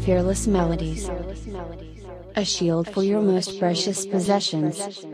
Fearless Melodies. A shield for your most precious possessions.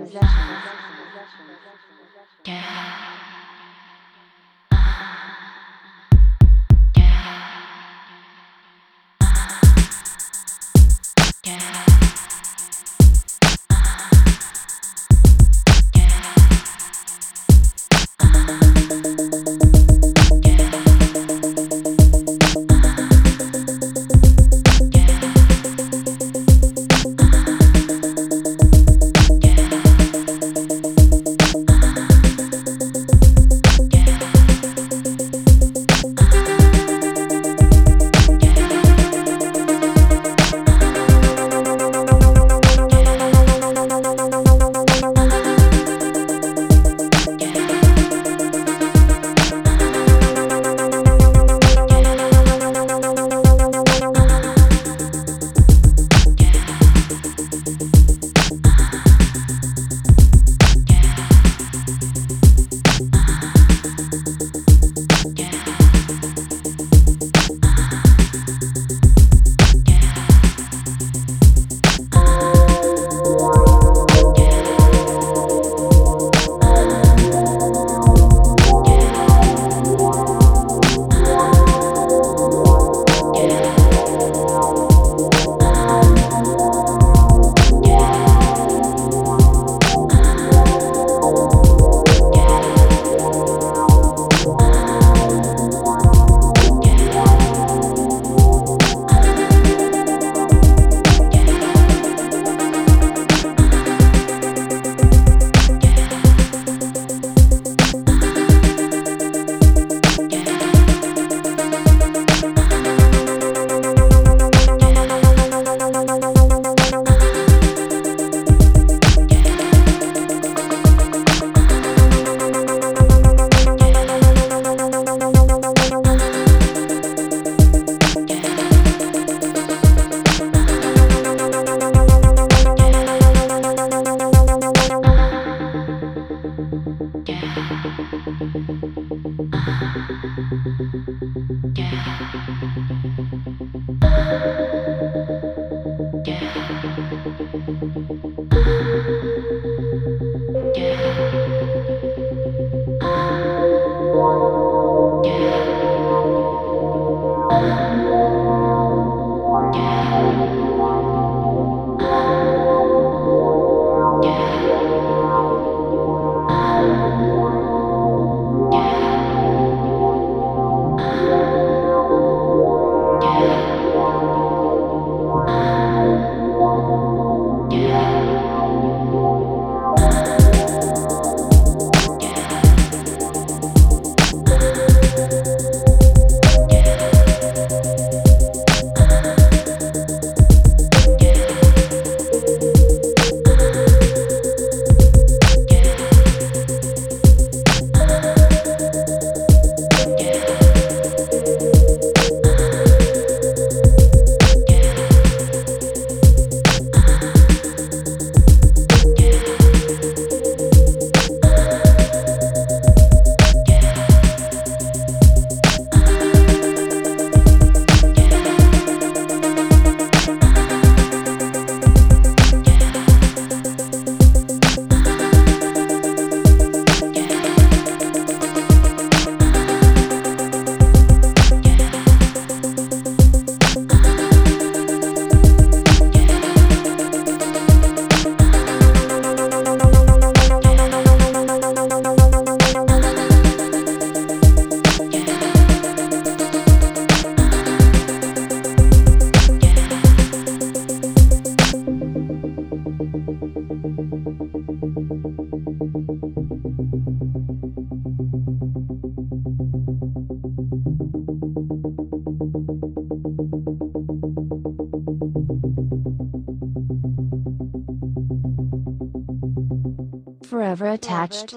Attached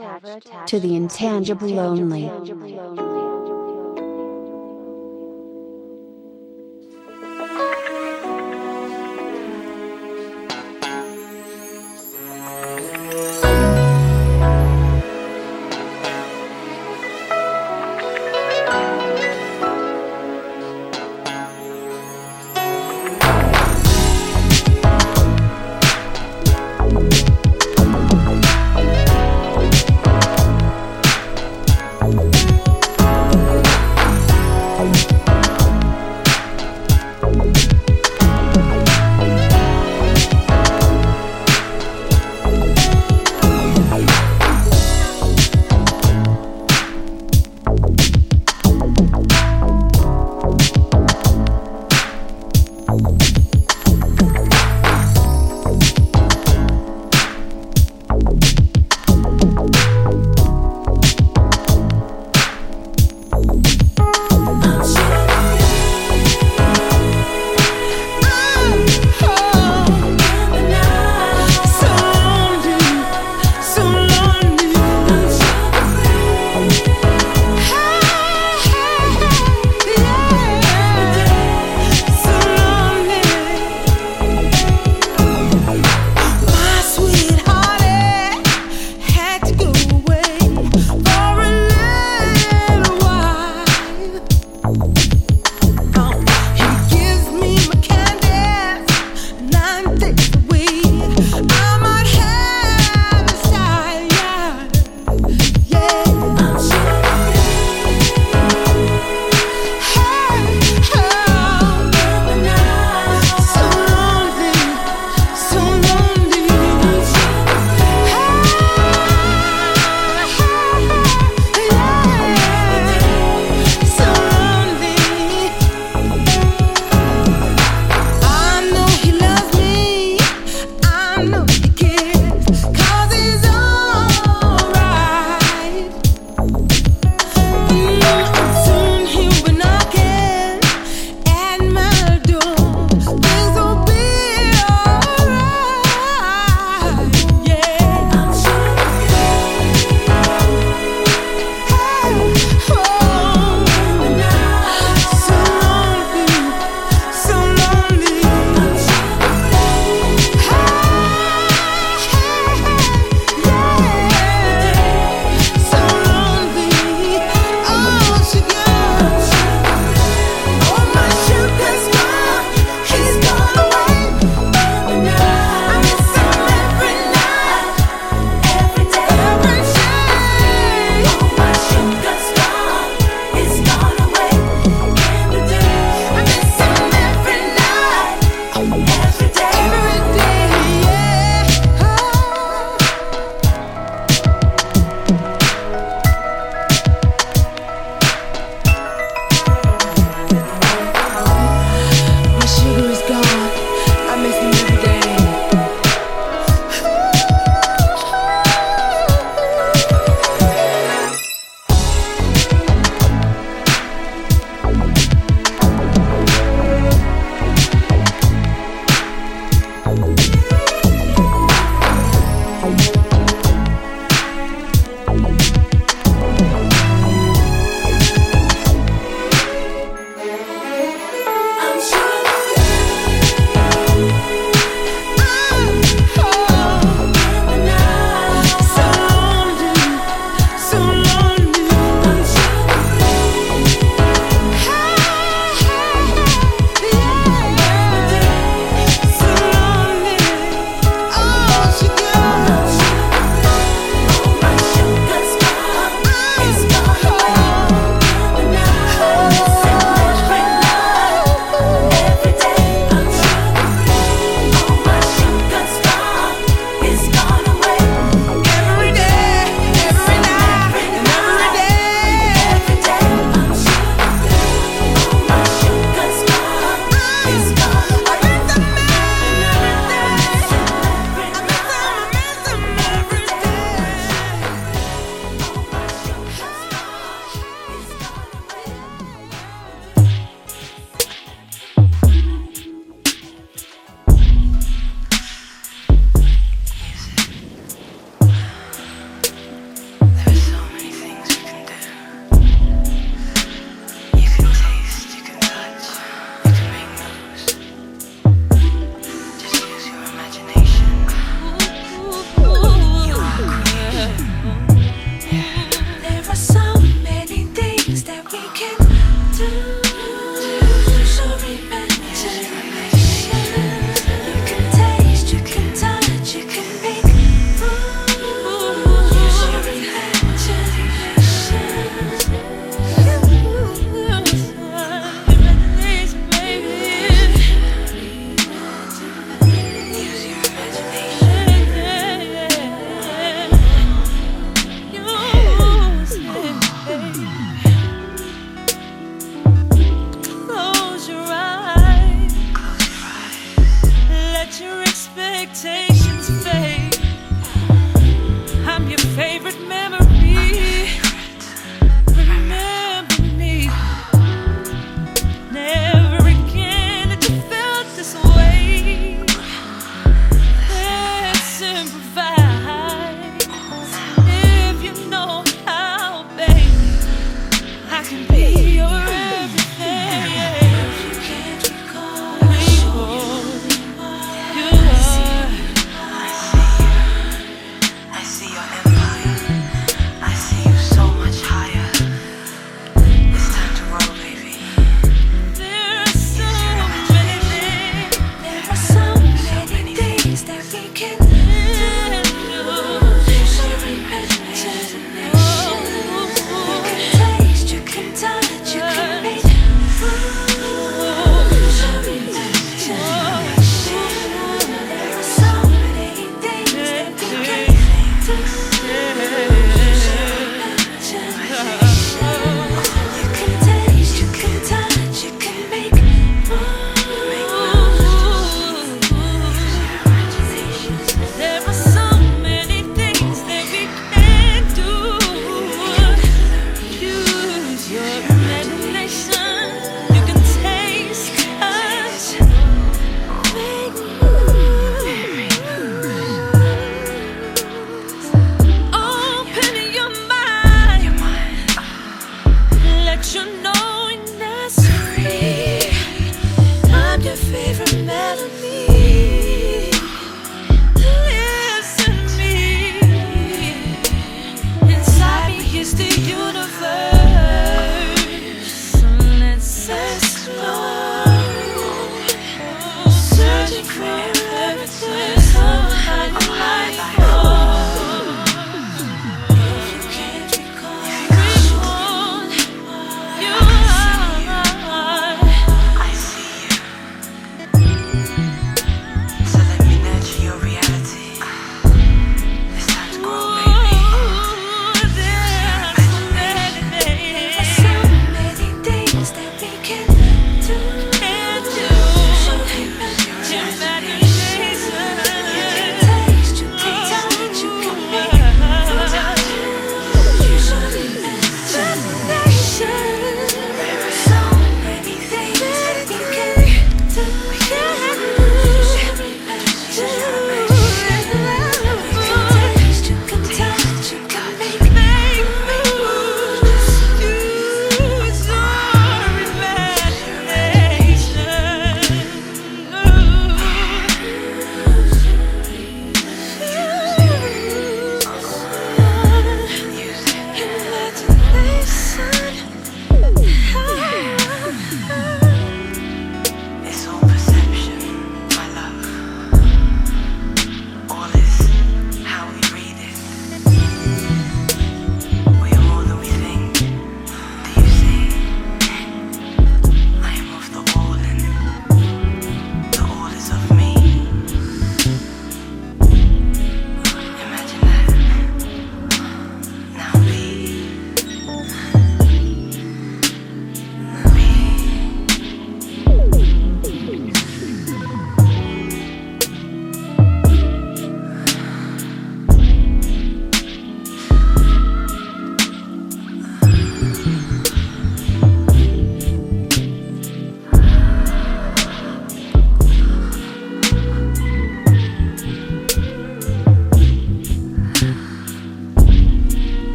to the intangible only.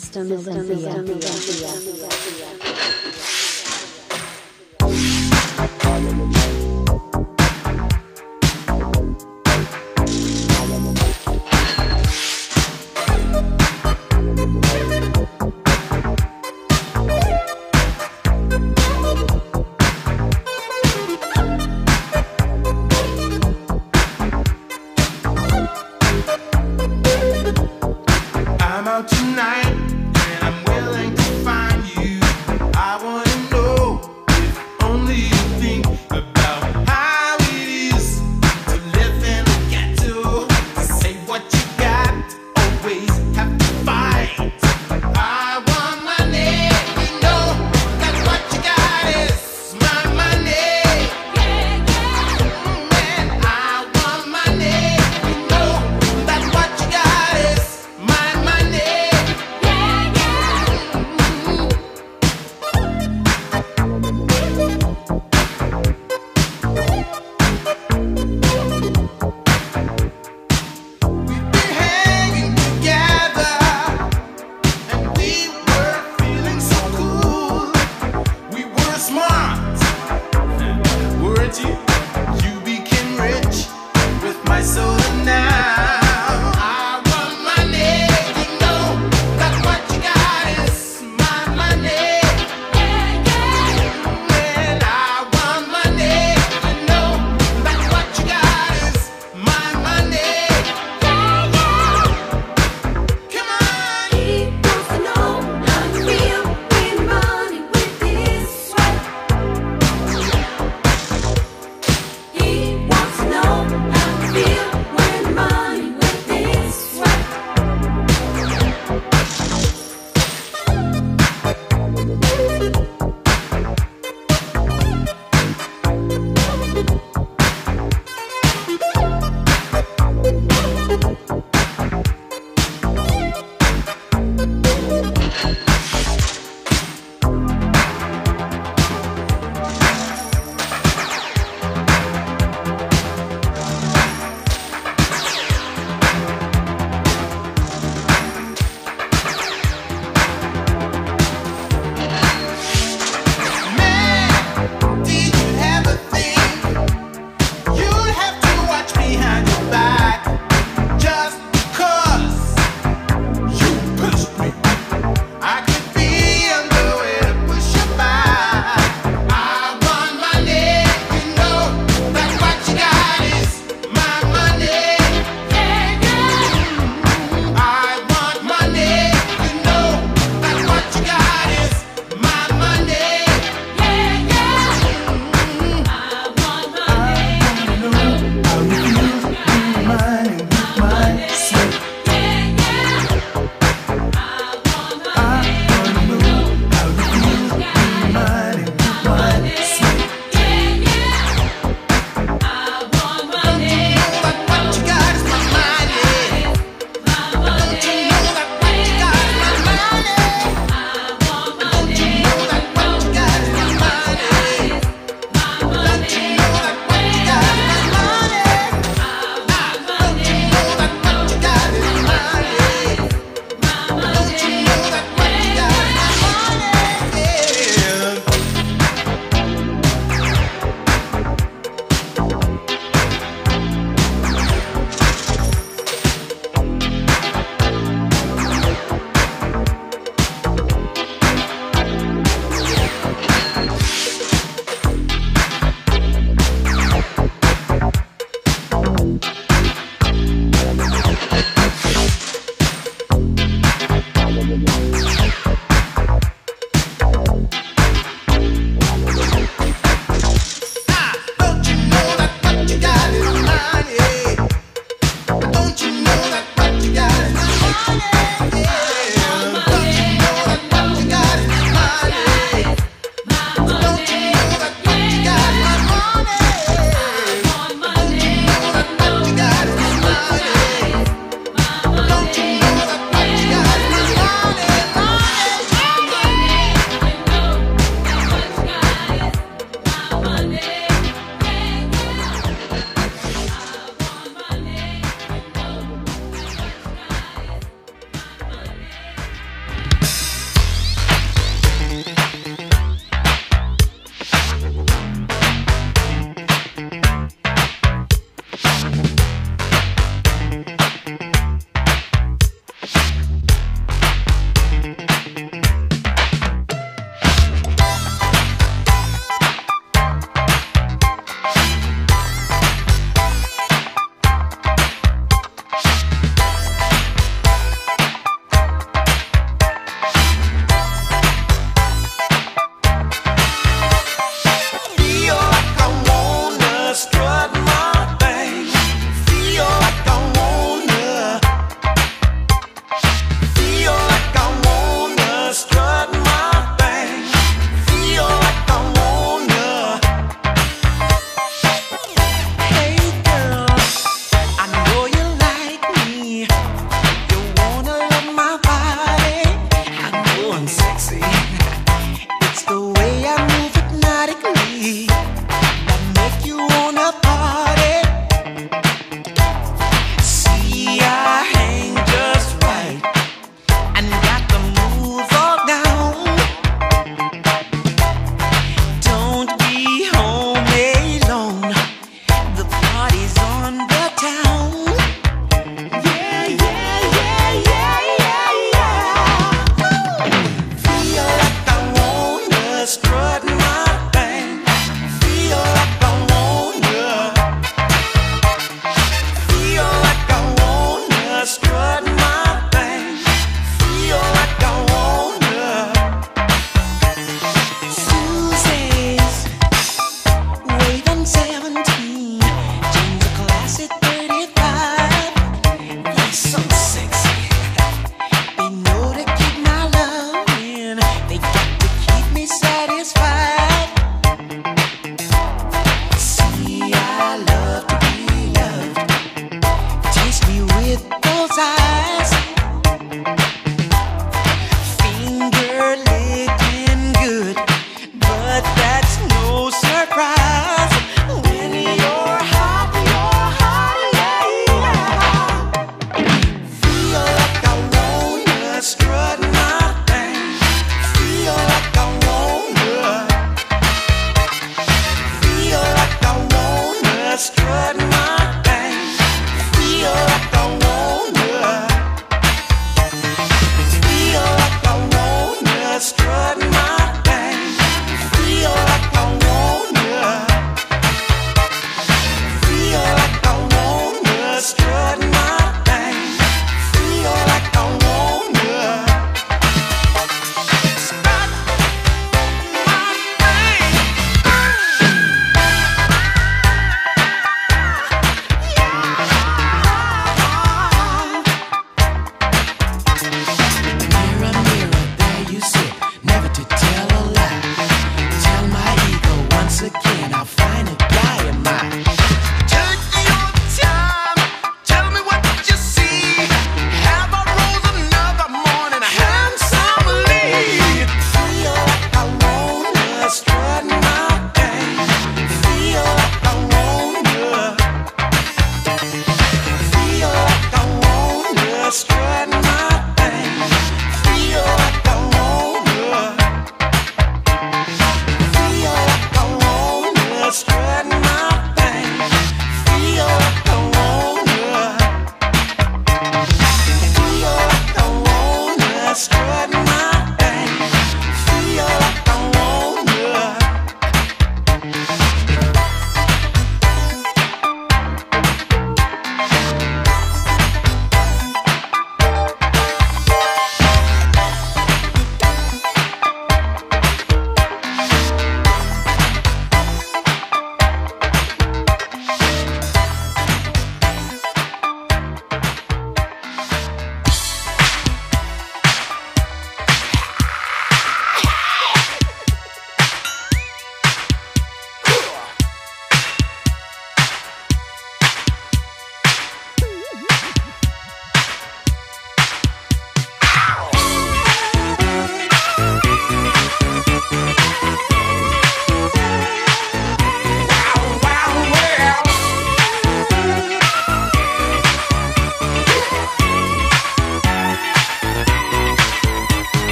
System Olympia. I'm out tonight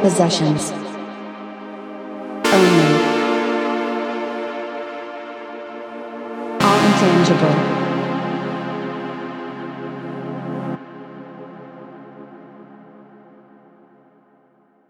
possessions.